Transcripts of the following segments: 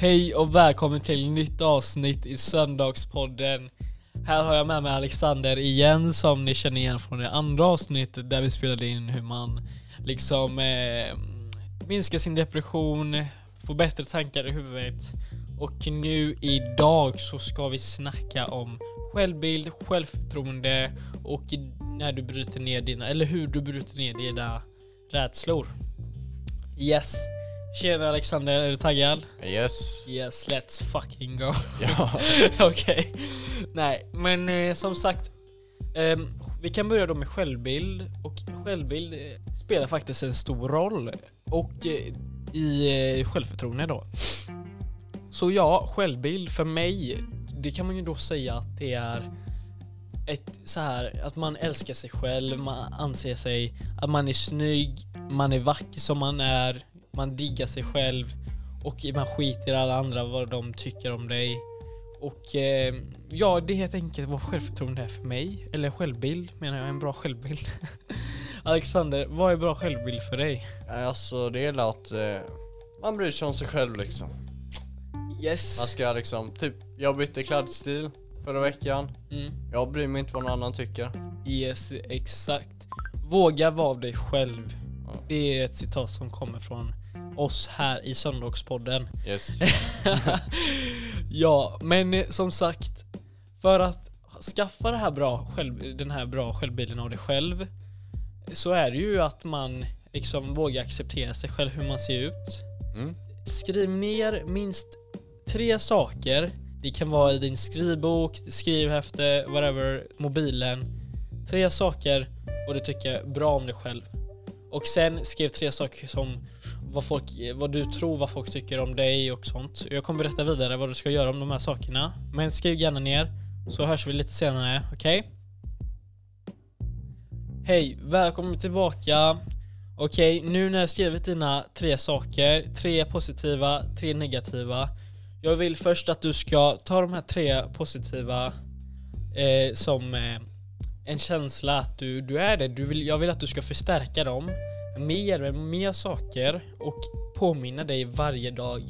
Hej och välkommen till nytt avsnitt i Söndagspodden. Här har jag med mig Alexander igen som ni känner igen från det andra avsnittet där vi spelade in hur man liksom eh, minskar sin depression, får bättre tankar i huvudet. Och nu idag så ska vi snacka om självbild, självförtroende och när du bryter ner dina, eller hur du bryter ner dina rädslor. Yes. Tjena Alexander, är du taggad? Yes. Yes, let's fucking go. Ja. Okej. Nej, men eh, som sagt. ehm, vi kan börja då med självbild och självbild eh, spelar faktiskt en stor roll och eh, i eh, självförtroende då. Så ja, självbild för mig, det kan man ju då säga att det är ett så här att man älskar sig själv, man anser sig att man är snygg, man är vacker som man är, man diggar sig själv och man skiter i alla andra vad de tycker om dig. Och eh, ja, det är helt enkelt vad självförtroende är för mig. Eller självbild menar jag, en bra självbild. Alexander, vad är bra självbild för dig? Alltså det är att eh, man bryr sig om sig själv liksom. Yes. Man ska liksom, typ, jag bytte klädstil förra veckan. Mm. Jag bryr mig inte vad någon annan tycker. Yes, exakt. Våga vara dig själv. Ja. Det är ett citat som kommer från oss här i Söndagspodden. Yes. ja, men eh, som sagt, för att skaffa det här bra själv, den här bra självbilden av dig själv så är det ju att man liksom vågar acceptera sig själv, hur man ser ut. Mm. Skriv ner minst tre saker. Det kan vara i din skrivbok, skrivhäfte, whatever, mobilen. Tre saker och du tycker bra om dig själv. Och sen skriv tre saker som vad, folk, vad du tror vad folk tycker om dig och sånt. Jag kommer berätta vidare vad du ska göra om de här sakerna. Men skriv gärna ner så hörs vi lite senare, okej? Hej, välkommen tillbaka. Okej, nu när jag skrivit dina tre saker, tre positiva, tre negativa. Jag vill först att du ska ta de här tre positiva eh, som eh, en känsla att du, du är det. Du vill, jag vill att du ska förstärka dem mer med mer saker och påminna dig varje dag.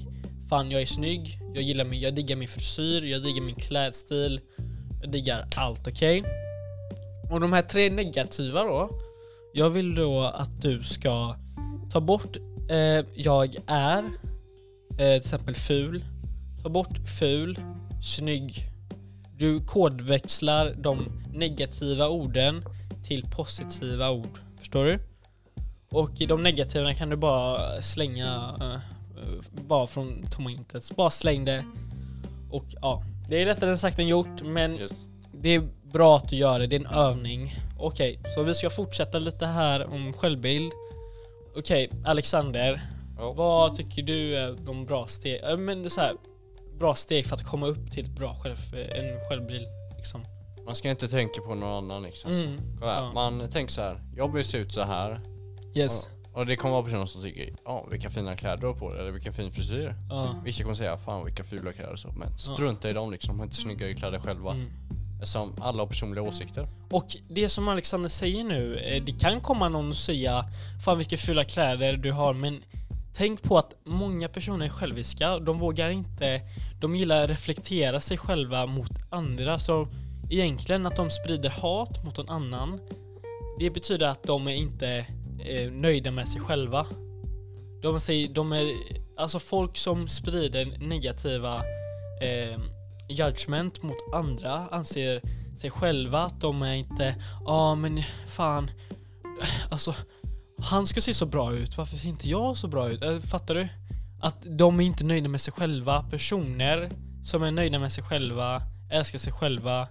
Fan, jag är snygg, jag gillar min, jag diggar min frisyr, jag diggar min klädstil, jag diggar allt, okej? Och de här tre negativa då, jag vill då att du ska ta bort eh, jag är, eh, till exempel ful, ta bort ful, snygg. Du kodväxlar de negativa orden till positiva ord. Förstår du? Och de negativa kan du bara slänga eh, eh, bara från tomma intet. Bara släng det. Och ja, det är lättare än sagt än gjort men Yes. det är bra att du gör det, det är en övning. Okej, så vi ska fortsätta lite här om självbild. Okej, Alexander. Ja. Vad tycker du är de bra steg, äh, men det är så här, bra steg för att komma upp till ett bra själv, en självbild liksom? Man ska inte tänka på någon annan liksom. Mm, ja. Man tänker så här. jag vill se ut så här. Yes. Och det kommer vara personer som tycker, ja vilka fina kläder du har på dig, eller vilken fin frisyr. Ja. Vissa kommer säga, fan vilka fula kläder och så. Men strunta i dem liksom, de har inte snyggare kläder själva. Mm. Som alla har personliga åsikter. Och det som Alexander säger nu, eh, det kan komma någon och säga Fan vilka fula kläder du har men Tänk på att många personer är själviska, de vågar inte De gillar att reflektera sig själva mot andra så Egentligen att de sprider hat mot någon annan Det betyder att de är inte eh, nöjda med sig själva De säger, de är Alltså folk som sprider negativa eh, judgment mot andra anser sig själva att de är inte, ja men fan, alltså han ska se så bra ut, varför ser inte jag så bra ut? Äh, Fattar du? Att de är inte nöjda med sig själva, personer som är nöjda med sig själva, älskar sig själva,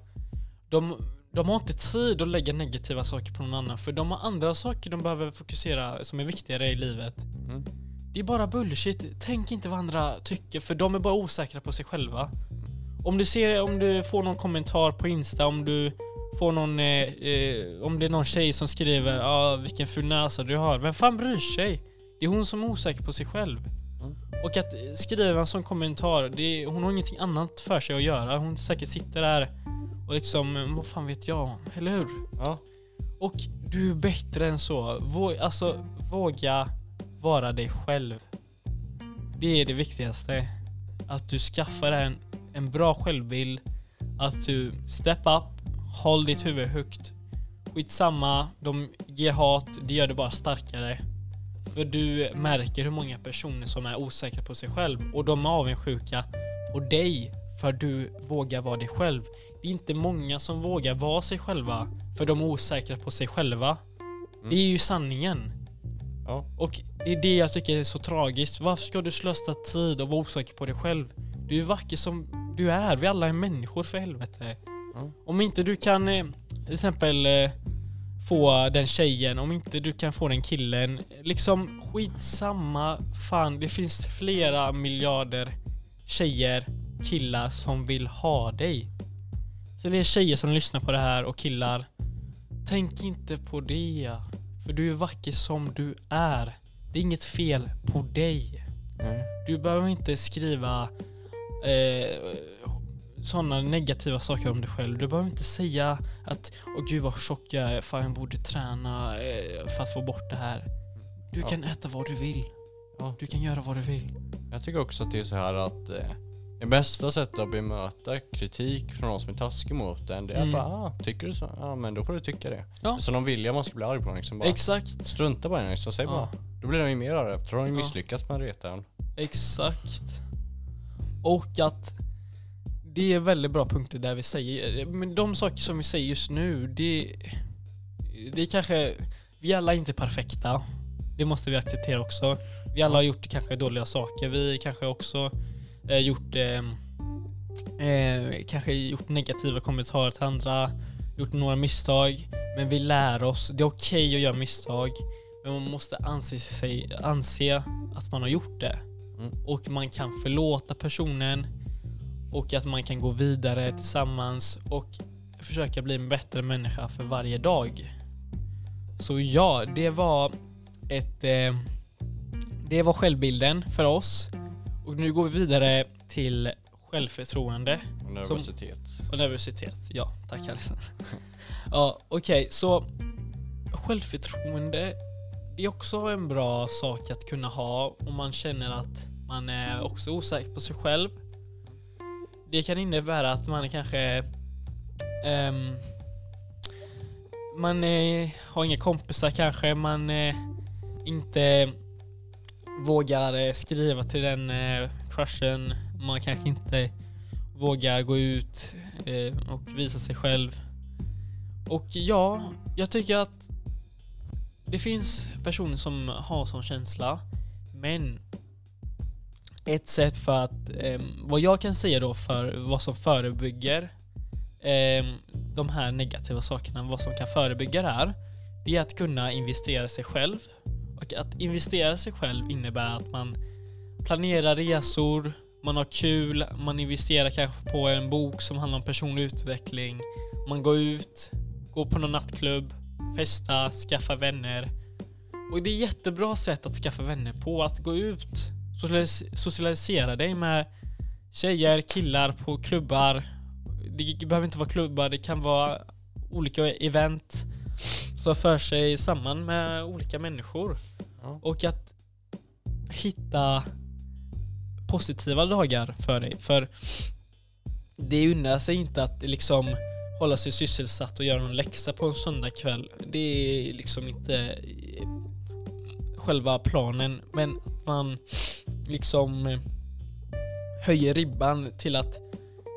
de, de har inte tid att lägga negativa saker på någon annan för de har andra saker de behöver fokusera som är viktigare i livet. Mm. Det är bara bullshit. Tänk inte vad andra tycker för de är bara osäkra på sig själva. Om du ser, om du får någon kommentar på Insta, om du får någon, eh, eh, om det är någon tjej som skriver ah, vilken ful näsa du har. Vem fan bryr sig? Det är hon som är osäker på sig själv. Mm. Och att skriva en sån kommentar, det är, hon har ingenting annat för sig att göra. Hon säkert sitter där och liksom, vad fan vet jag? Eller hur? Ja. Och du är bättre än så. Vå, alltså, våga vara dig själv. Det är det viktigaste. att du skaffar en, en bra självbild, att du step up, håll ditt huvud högt. Skitsamma, de ger hat, det gör det bara starkare. För du märker hur många personer som är osäkra på sig själv och de är avundsjuka på dig för du vågar vara dig själv. Det är inte många som vågar vara sig själva för de är osäkra på sig själva. Det är ju sanningen. Ja. Och det är det jag tycker är så tragiskt. Varför ska du slösa tid och vara osäker på dig själv? Du är vacker som du är. Vi alla är människor för helvete. Ja. Om inte du kan eh, till exempel eh, få den tjejen, om inte du kan få den killen. Liksom skitsamma. Fan, det finns flera miljarder tjejer, killar som vill ha dig. Till er tjejer som lyssnar på det här och killar. Tänk inte på det. För du är vacker som du är. Det är inget fel på dig. Nej. Du behöver inte skriva eh, sådana negativa saker om dig själv. Du behöver inte säga att åh gud vad tjock jag är, fan jag borde träna eh, för att få bort det här. Du Ja. kan äta vad du vill. Ja. Du kan göra vad du vill. Jag tycker också att det är så här att eh, det bästa sättet att bemöta kritik från någon som är taskig mot en, det är Mm. bara ah, tycker du så? Ja men då får du tycka det. Ja. Så de vill ju att man ska bli arg på den liksom bara. Exakt. Strunta bara i den liksom, säg Ja. bara. Då blir de ju mer arga för då har de ju misslyckats med att reta en. Exakt. Och att det är väldigt bra punkter där vi säger, men de saker som vi säger just nu, det, det är kanske, vi alla är inte perfekta. Det måste vi acceptera också. Vi alla har gjort kanske dåliga saker. Vi kanske också eh, gjort eh, eh, kanske gjort negativa kommentarer till andra, gjort några misstag. Men vi lär oss. Det är okej att göra misstag. Men man måste anse, sig, anse att man har gjort det. Mm. Och man kan förlåta personen. Och att man kan gå vidare tillsammans och försöka bli en bättre människa för varje dag. Så ja, det var ett... Eh, det var självbilden för oss. Och nu går vi vidare till självförtroende Och nervositet. och nervositet. Ja, tack Alison. ja, okej, så självförtroende det är också en bra sak att kunna ha om man känner att man är också osäker på sig själv. Det kan innebära att man kanske ehm, man eh, har inga kompisar kanske, man eh, inte vågar eh, skriva till den eh, crushen, man kanske inte vågar gå ut eh, och visa sig själv. Och ja, jag tycker att det finns personer som har sån känsla, men ett sätt för att, eh, vad jag kan säga då för vad som förebygger eh, de här negativa sakerna, vad som kan förebygga det här, det är att kunna investera i sig själv. Och att investera sig själv innebär att man planerar resor, man har kul, man investerar kanske på en bok som handlar om personlig utveckling, man går ut, går på någon nattklubb, festar, skaffar vänner. Och det är ett jättebra sätt att skaffa vänner på, att gå ut, socialisera dig med tjejer, killar på klubbar. Det behöver inte vara klubbar, det kan vara olika event som för sig samman med olika människor. Ja. Och att hitta positiva dagar för dig. För det unnar sig inte att liksom hålla sig sysselsatt och göra någon läxa på en söndagkväll. Det är liksom inte eh, själva planen. Men att man liksom eh, höjer ribban till att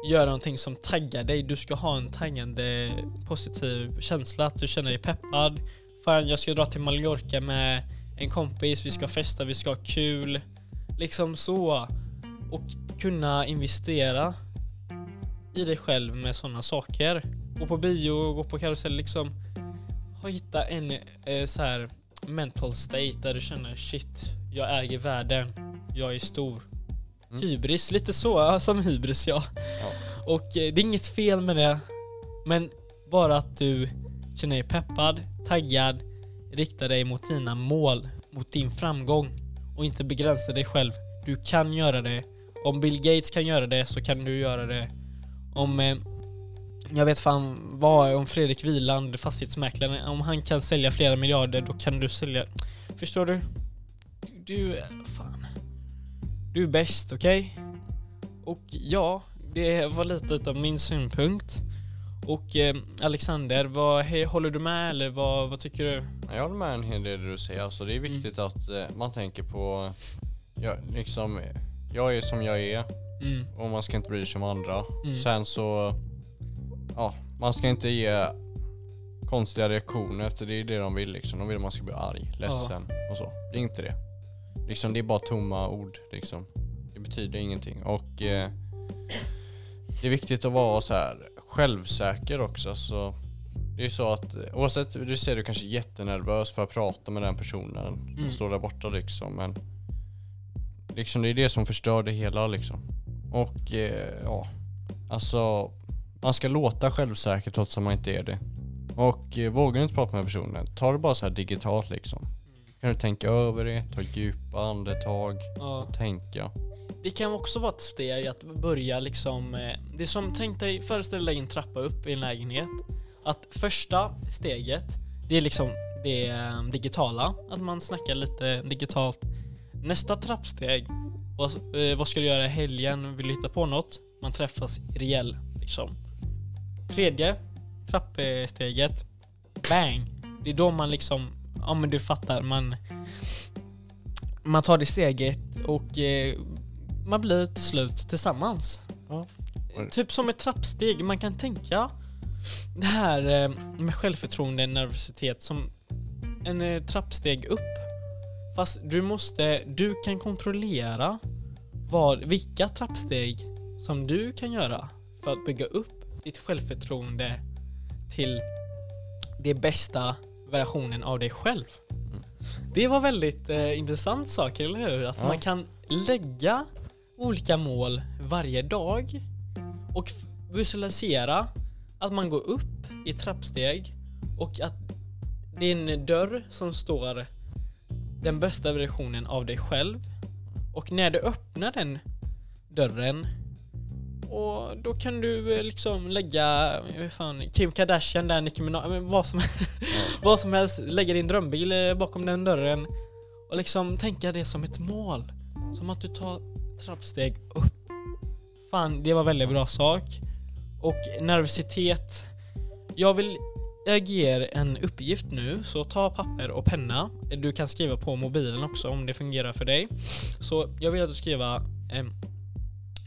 göra någonting som taggar dig. Du ska ha en taggande positiv känsla, att du känner dig peppad. Fan, jag ska dra till Mallorca med en kompis, vi ska festa, vi ska ha kul. Liksom så. Och kunna investera i dig själv med sådana saker. Gå på bio, gå på karusell, liksom. Ha hitta en eh, så här mental state där du känner shit, jag äger världen. Jag är stor. Mm. Hybris, lite så som hybris ja. Ja. Och eh, det är inget fel med det. Men bara att du känner dig peppad, taggad, Rikta dig mot dina mål, mot din framgång och inte begränsa dig själv. Du kan göra det. Om Bill Gates kan göra det så kan du göra det. Om eh, jag vet fan vad, om Fredrik Wieland, fastighetsmäklaren, om han kan sälja flera miljarder då kan du sälja. Förstår du? Du, fan. Du är bäst, okej? Och ja, det var lite av min synpunkt. Och eh, Alexander, vad, hej, håller du med eller vad, vad tycker du? Jag håller med en hel del det du säger. Alltså det är viktigt att eh, man tänker på, ja, liksom, jag är som jag är Mm, och man ska inte bry sig om andra. Mm. Sen så, ja, man ska inte ge konstiga reaktioner efter det är det de vill liksom. De vill att man ska bli arg, ledsen och så. Det är inte det. Liksom det är bara tomma ord liksom. Det betyder ingenting och eh, det är viktigt att vara så här självsäker också. Så det är så att oavsett, du ser du kanske jättenervös för att prata med den personen som Mm. står där borta liksom. Men liksom det är det som förstör det hela liksom. Och eh, ja, alltså man ska låta självsäker trots att man inte är det. Och eh, vågar du inte prata med personen, ta det bara så här digitalt liksom. Kan du tänka över det, ta djupa andetag, ja. tänka. Det kan också vara ett steg att börja liksom, eh, det är som, tänk dig, föreställ dig en trappa upp i en lägenhet. Att första steget, det är liksom det eh, digitala, att man snackar lite digitalt. Nästa trappsteg, vad, eh, vad ska du göra i helgen? Vill du hitta på något? Man träffas i reell liksom. Tredje trappsteget, bang! Det är då man liksom, ja men du fattar, man man tar det steget och eh, man blir till slut tillsammans. Ja. Typ som ett trappsteg, man kan tänka det här eh, med självförtroende, nervositet som en eh, trappsteg upp. Fast du måste, du kan kontrollera vad, vilka trappsteg som du kan göra för att bygga upp ditt självförtroende till det bästa versionen av dig själv. Det var väldigt eh, intressant sak, eller hur? Att Ja. man kan lägga olika mål varje dag och visualisera att man går upp i trappsteg och att det är en dörr som står den bästa versionen av dig själv och när du öppnar den dörren och då kan du eh, liksom lägga, vad fan, Kim Kardashian där, Nicki Minaj, vad som, vad som helst, lägga din drömbil eh, bakom den dörren och liksom tänka det som ett mål. Som att du tar trappsteg upp. Fan, det var väldigt bra sak. Och nervositet. Jag vill, jag ger en uppgift nu, så ta papper och penna. Du kan skriva på mobilen också om det fungerar för dig. Så jag vill att du skriver eh,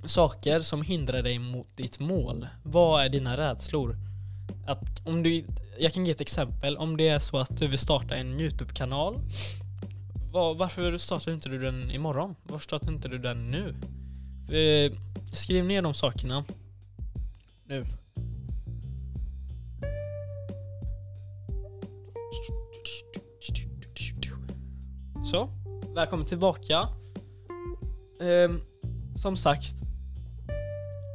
saker som hindrar dig mot ditt mål. Vad är dina rädslor? Att om du, jag kan ge ett exempel. Om det är så att du vill starta en YouTube-kanal. Var, varför startar inte du den imorgon? Varför startar inte du den nu? Eh, skriv ner de sakerna. Nu. Så, välkommen tillbaka. Ehm, som sagt,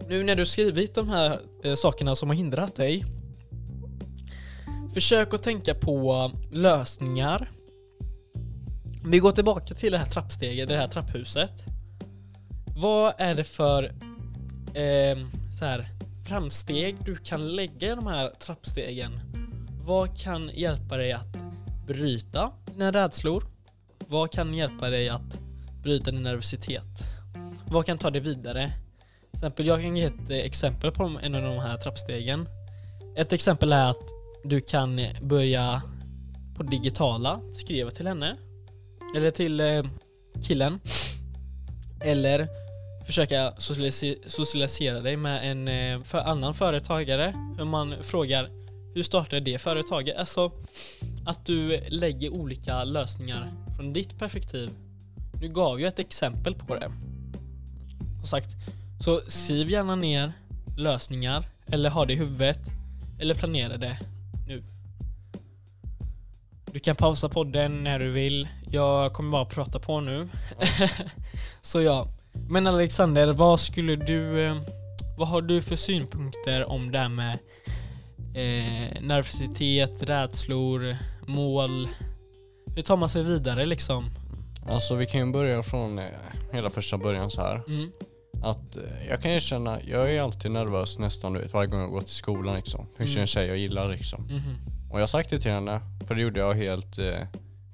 nu när du skrivit de här eh, sakerna som har hindrat dig, försök att tänka på um, lösningar. Vi går tillbaka till det här trappsteget, det här trapphuset. Vad är det för eh, så här, framsteg du kan lägga i de här trappstegen? Vad kan hjälpa dig att bryta dina rädslor? Vad kan hjälpa dig att bryta din nervositet? Vad kan ta dig vidare? Till exempel, jag kan ge ett eh, exempel på en av de här trappstegen. Ett exempel är att du kan börja på digitala, skriva till henne. Eller till eh, killen. Eller försöka socialise- socialisera dig med en eh, för annan företagare. Hur man frågar hur startar det företaget? Alltså att du lägger olika lösningar från ditt perspektiv. Nu gav jag ett exempel på det. Som sagt, så skriv gärna ner lösningar eller ha det i huvudet eller planera det nu. Du kan pausa podden när du vill. Jag kommer bara prata på nu. så ja. Men Alexander, vad skulle du... eh, Vad har du för synpunkter om det här med eh, nervositet, rädslor, mål? Hur tar man sig vidare liksom? Alltså vi kan ju börja från eh, hela första början så här. Mm. Att eh, jag kan erkänna, jag är alltid nervös nästan du vet, varje gång jag går till skolan liksom. Är Mm. en tjej jag gillar liksom. Mhm. Och jag har sagt det till henne, för det gjorde jag helt eh,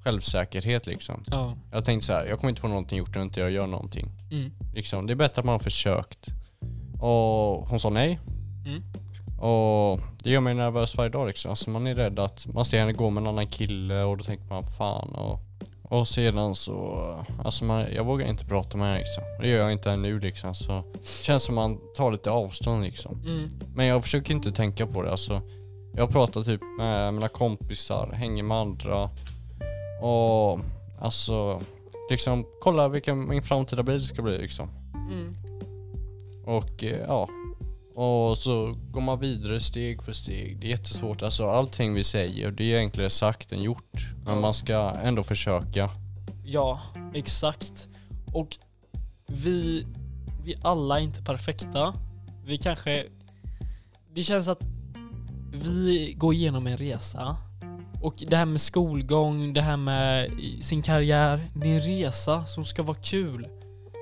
självsäkerhet liksom. Ja. Jag tänkte så här, jag kommer inte få någonting gjort om inte jag gör någonting. Mm. Liksom, det är bättre att man har försökt. Och hon sa nej. Mm. Och det gör mig nervös varje dag liksom. Alltså man är rädd att man ser henne gå med en annan kille och då tänker man fan och, och sedan så, alltså man, jag vågar inte prata med henne liksom. Det gör jag inte nu liksom så det känns som man tar lite avstånd liksom. Mm. Men jag försöker inte tänka på det alltså. Jag pratar typ med mina kompisar, hänger med andra och alltså liksom kolla vilken min framtida bil ska bli liksom. Mm. Och eh, ja, och så går man vidare steg för steg. Det är jättesvårt. Alltså allting vi säger, det är enklare sagt än gjort. Men man ska ändå försöka. Ja, exakt. Och vi, vi alla är inte perfekta. Vi kanske... Det känns att vi går igenom en resa. Och det här med skolgång, det här med sin karriär, det är en resa som ska vara kul.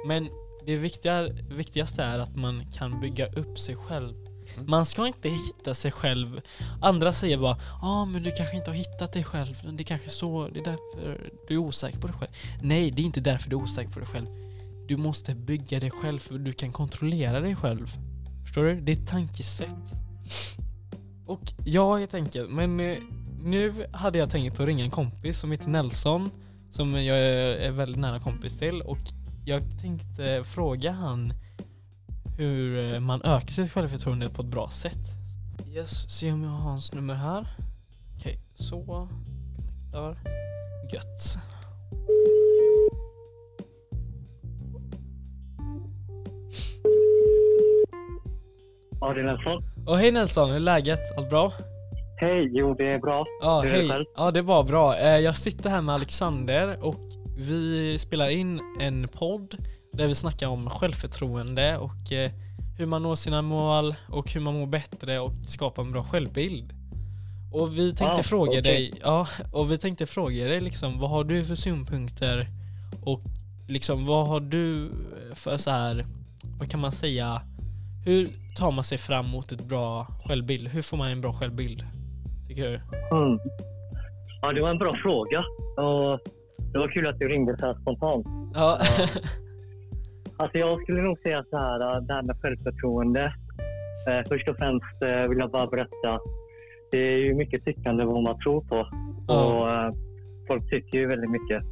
Men det viktiga, viktigaste är att man kan bygga upp sig själv. Mm. Man ska inte hitta sig själv. Andra säger bara ja ah, men du kanske inte har hittat dig själv. Det är kanske så, det är därför du är osäker på dig själv. Nej, det är inte därför du är osäker på dig själv. Du måste bygga dig själv för du kan kontrollera dig själv. Förstår du? Det är ett tankesätt. Och ja, helt enkelt. Men eh, nu hade jag tänkt att ringa en kompis som heter Nelson. Som jag är väldigt nära kompis till. Och jag tänkte fråga han hur man ökar sitt självförtroende på ett bra sätt. Yes, se om jag har hans nummer här. Okej, så. Connectar. Gött. Ja, det är Nelson. Och hej Nelson, hur är läget? Allt bra? Hej, jo det är bra. Ja, Hur är det hej. själv? Ja, det var bra. Eh, Jag sitter här med Alexander och vi spelar in en podd där vi snackar om självförtroende och eh, hur man når sina mål och hur man mår bättre och skapar en bra självbild. Och vi tänkte Ah, fråga okej. dig, ja, och vi tänkte fråga dig liksom, vad har du för synpunkter och liksom vad har du för så här, vad kan man säga, hur tar man sig fram mot ett bra självbild? Hur får man en bra självbild? Tycker du? Mm. Ja, det var en bra fråga. Och det var kul att du ringde så här spontant. Ja. Alltså jag skulle nog säga så här, äh, det här med självförtroende. Eh, först och främst eh, vill jag bara berätta. Det är ju mycket tyckande vad man tror på. Ja. Och eh, folk tycker ju väldigt mycket.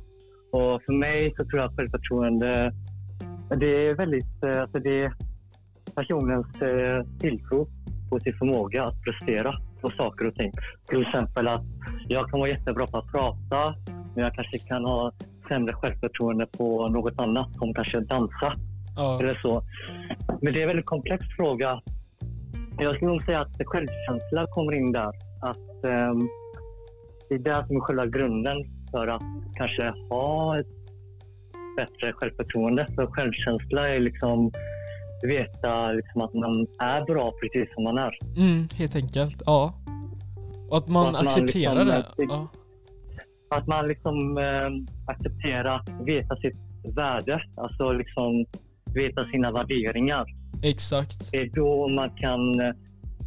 Och för mig så tror jag att självförtroende, det är väldigt, eh, alltså det är personens eh, tilltro på sin förmåga att prestera på saker och ting. Till exempel att jag kan vara jättebra på att prata, men jag kanske kan ha sämre självförtroende på något annat, som kanske dansa ja. eller så. Men det är en väldigt komplex fråga. Jag skulle nog säga att självkänsla kommer in där. Att ehm, Det är det som är själva grunden för att kanske ha ett bättre självförtroende. För självkänsla är liksom veta liksom att man är bra precis som man är. Mm, helt enkelt. Ja. Och att man Och att man accepterar liksom, det. eh, Ja. Att man liksom eh, accepterar, veta sitt värde, alltså liksom veta sina värderingar. Exakt. Det är då man kan eh,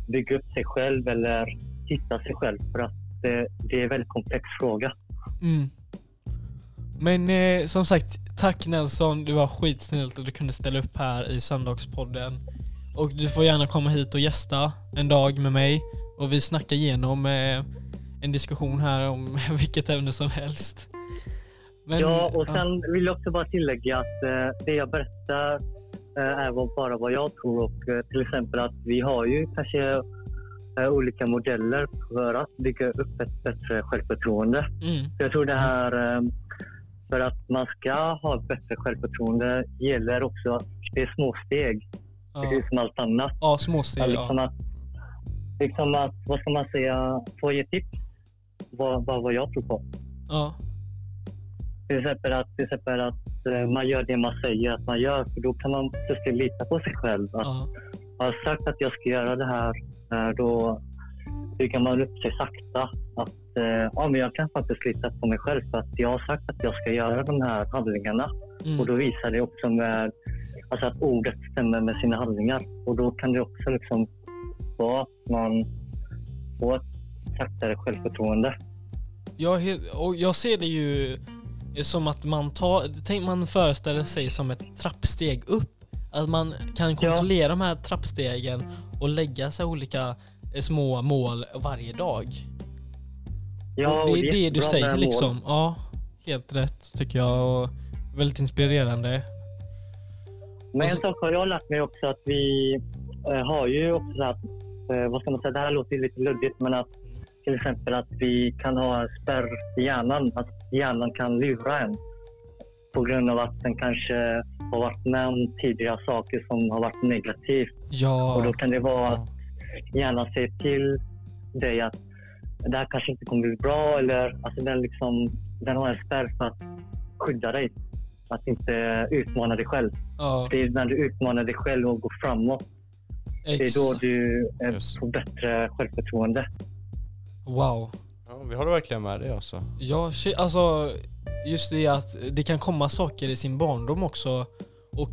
bygga upp sig själv eller hitta sig själv för att eh, det är en väldigt komplex fråga. Mm. Men eh, som sagt, tack Nelson. Det var skitsnällt att du kunde ställa upp här i Söndagspodden. Och du får gärna komma hit och gästa en dag med mig. Och vi snackar igenom eh, en diskussion här om vilket ämne som helst. Men, ja, och sen vill jag också bara tillägga att eh, det jag berättar eh, är bara vad jag tror och till exempel att vi har ju kanske olika modeller för att bygga upp ett bättre självförtroende. Mm, jag tror det här, eh, för att man ska ha bättre självförtroende gäller också, det är små steg, ja. precis som allt annat. ja, småsteg. Liksom Ja. att, liksom att, vad ska man säga, få ge tips vad, vad, vad jag tror på. Ja. Till exempel att, till exempel att eh, man gör det man säger att man gör, för då kan man plötsligt lita på sig själv. Att Ja. har jag sagt att jag ska göra det här, eh, då bygger man upp sig sakta. Att eh, ja, men jag kan faktiskt lita på mig själv för att jag har sagt att jag ska göra de här handlingarna. Mm. Och då visar det också med alltså att ordet stämmer med sina handlingar. Och då kan det också liksom vara att man får ett saktare självförtroende. Jag, och jag ser det ju som att man tar, tänk man föreställer sig som ett trappsteg upp. Att man kan kontrollera de här trappstegen och lägga sig olika eh, små mål varje dag. Ja, och det är det du säger liksom. Ja, helt rätt tycker jag. Och väldigt inspirerande. Men en sak har jag lärt mig också att vi eh, har ju också så att, eh, vad ska man säga, det här låter lite luddigt men att till exempel att vi kan ha en spärr i hjärnan, att hjärnan kan lura en på grund av att den kanske har varit med om tidigare saker som har varit negativt och då Ja, kan det vara att hjärnan säger till dig att det här kanske inte kommer bli bra eller alltså den, liksom, den har en spärr för att skydda dig. Att inte utmana dig själv. ja, Det är när du utmanar dig själv och går framåt. Det är då exakt. du Yes. får bättre självförtroende. Wow. Ja, vi håller verkligen med dig alltså. Ja, alltså just det att det kan komma saker i sin barndom också och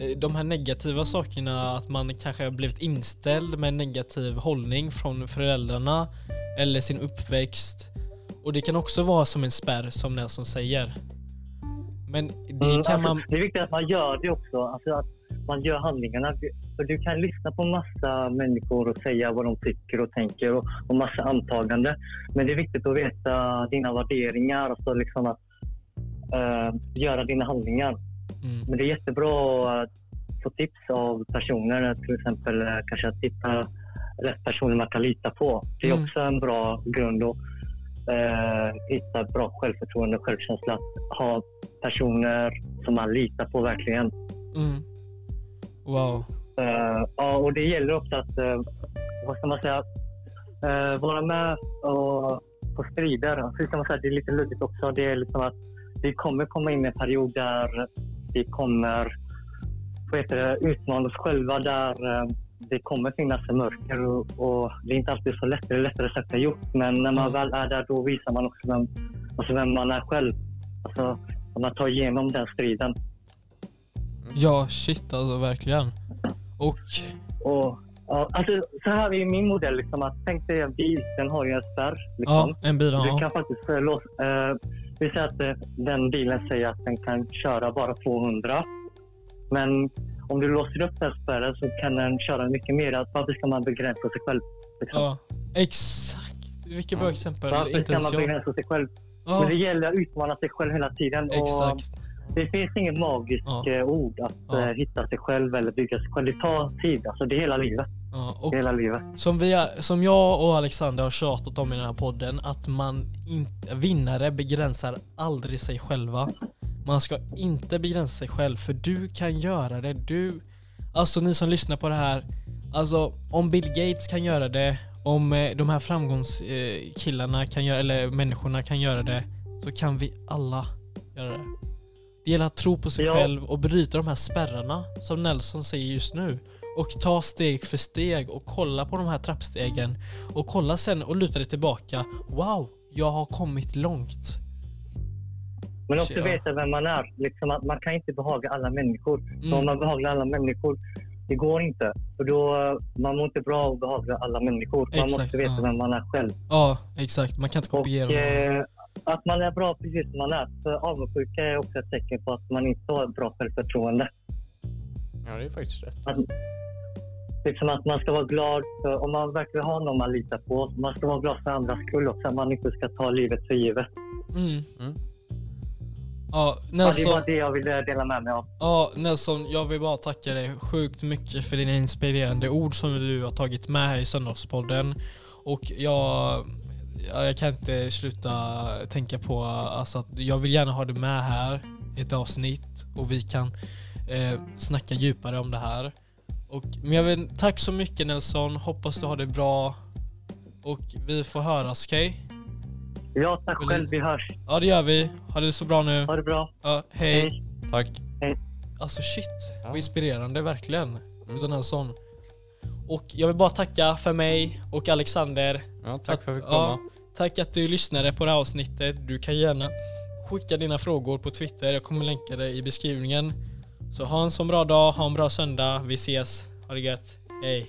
eh, de här negativa sakerna, att man kanske har blivit inställd med en negativ hållning från föräldrarna eller sin uppväxt. Och det kan också vara som en spärr som Nelson säger. Men det Mm, kan alltså, man... det är viktigt att man gör det också. Alltså att man gör handlingarna. För du kan lyssna på massa människor och säga vad de tycker och tänker och, och massa antaganden. Men det är viktigt att veta dina värderingar och så liksom att eh, göra dina handlingar. Mm, Men det är jättebra att få tips av personer, till exempel eh, kanske att hitta rätt personer man kan lita på. Det är Mm. också en bra grund att eh, hitta bra självförtroende och självkänsla. Att ha personer som man litar på verkligen. mm. Wow. Eh, ja, och det gäller också att, eh, vad ska man säga, eh, vara med och, på strider. Alltså, ska man säga, det är lite luddigt också. Det är liksom att vi kommer komma in i en period där vi kommer vad heter det, utmana oss själva, där eh, det kommer finnas en mörker och, och det är inte alltid så lätt. Det är lättare sagt än gjort. Men när man Mm. väl är där, då visar man också vem, alltså vem man är själv. Alltså, man tar igenom den striden. Ja, shit alltså verkligen. Och... Och, ja, alltså, så här är min modell. Liksom, att tänk dig en bil, den har ju en spärr. Liksom. Ja, en bil Du ja. kan faktiskt låsa... Eh, vi säger att eh, den bilen säger att den kan köra bara 200. Men om du låser upp den spärren så kan den köra mycket mer. Alltså, Varför ska man begränsa sig själv? Liksom? Ja, exakt. Vilket bra exempel. Varför Inte ska man begränsa sig själv? Ja, Men det gäller att utmana sig själv hela tiden. exakt. Det finns inget magiskt Ja. eh, ord att Ja. eh, hitta sig själv eller bygga sig själv. Det tar tid. Alltså, det är hela livet. Ja, och hela livet. som, vi, som jag och Alexander har tjatat om i den här podden, att man inte, vinnare begränsar aldrig sig själva. Man ska inte begränsa sig själv, för du kan göra det. Du, alltså ni som lyssnar på det här, alltså om Bill Gates kan göra det, om eh, de här framgångskillarna kan göra, eller människorna kan göra det, så kan vi alla göra det. Det gäller att tro på sig Ja. själv och bryta de här spärrarna som Nelson säger just nu. Och ta steg för steg och kolla på de här trappstegen och kolla sen och luta dig tillbaka. Wow, jag har kommit långt. Men också Ja. veta vem man är. Liksom att man kan inte behaga alla människor. Så om Mm. man behagar alla människor, det går inte. För då, man mår inte bra av att behaga alla människor. Man Exakt, måste veta ja. vem man är själv. Ja, exakt. Man kan inte Och kopiera någon. eh, att man är bra precis som man är. För avundsjuka är också ett tecken på att man inte har ett bra självförtroende. Ja, det är faktiskt rätt. Att, liksom att man ska vara glad för, om man verkligen har någon man litar på. Man ska vara glad för andras skull också. Att man inte ska ta livet för givet. Mm. Mm. Ja, Ja, det Nelson, var det jag ville dela med mig av. ja, Nelson, jag vill bara tacka dig sjukt mycket för dina inspirerande ord som du har tagit med här i Söndagspodden. Och jag, ja, jag kan inte sluta tänka på alltså, att jag vill gärna ha dig med här i ett avsnitt och vi kan eh, snacka djupare om det här. Och, men jag vill, tack så mycket Nelson, hoppas du har det bra och vi får höras, okej? Ja, tack Vill själv. Vi hörs. Ja det gör vi, ha det så bra nu. Ha det bra. Ja, hej. Hej. Tack. Alltså shit, Ja. vad inspirerande verkligen. Utav Nelson. Och jag vill bara tacka för mig och Alexander. Ja, tack för att vi fick Ja. komma. Tack att du lyssnade på det här avsnittet. Du kan gärna skicka dina frågor på Twitter. Jag kommer länka det i beskrivningen. Så ha en så bra dag, ha en bra söndag. Vi ses. Ha det gött. Hej.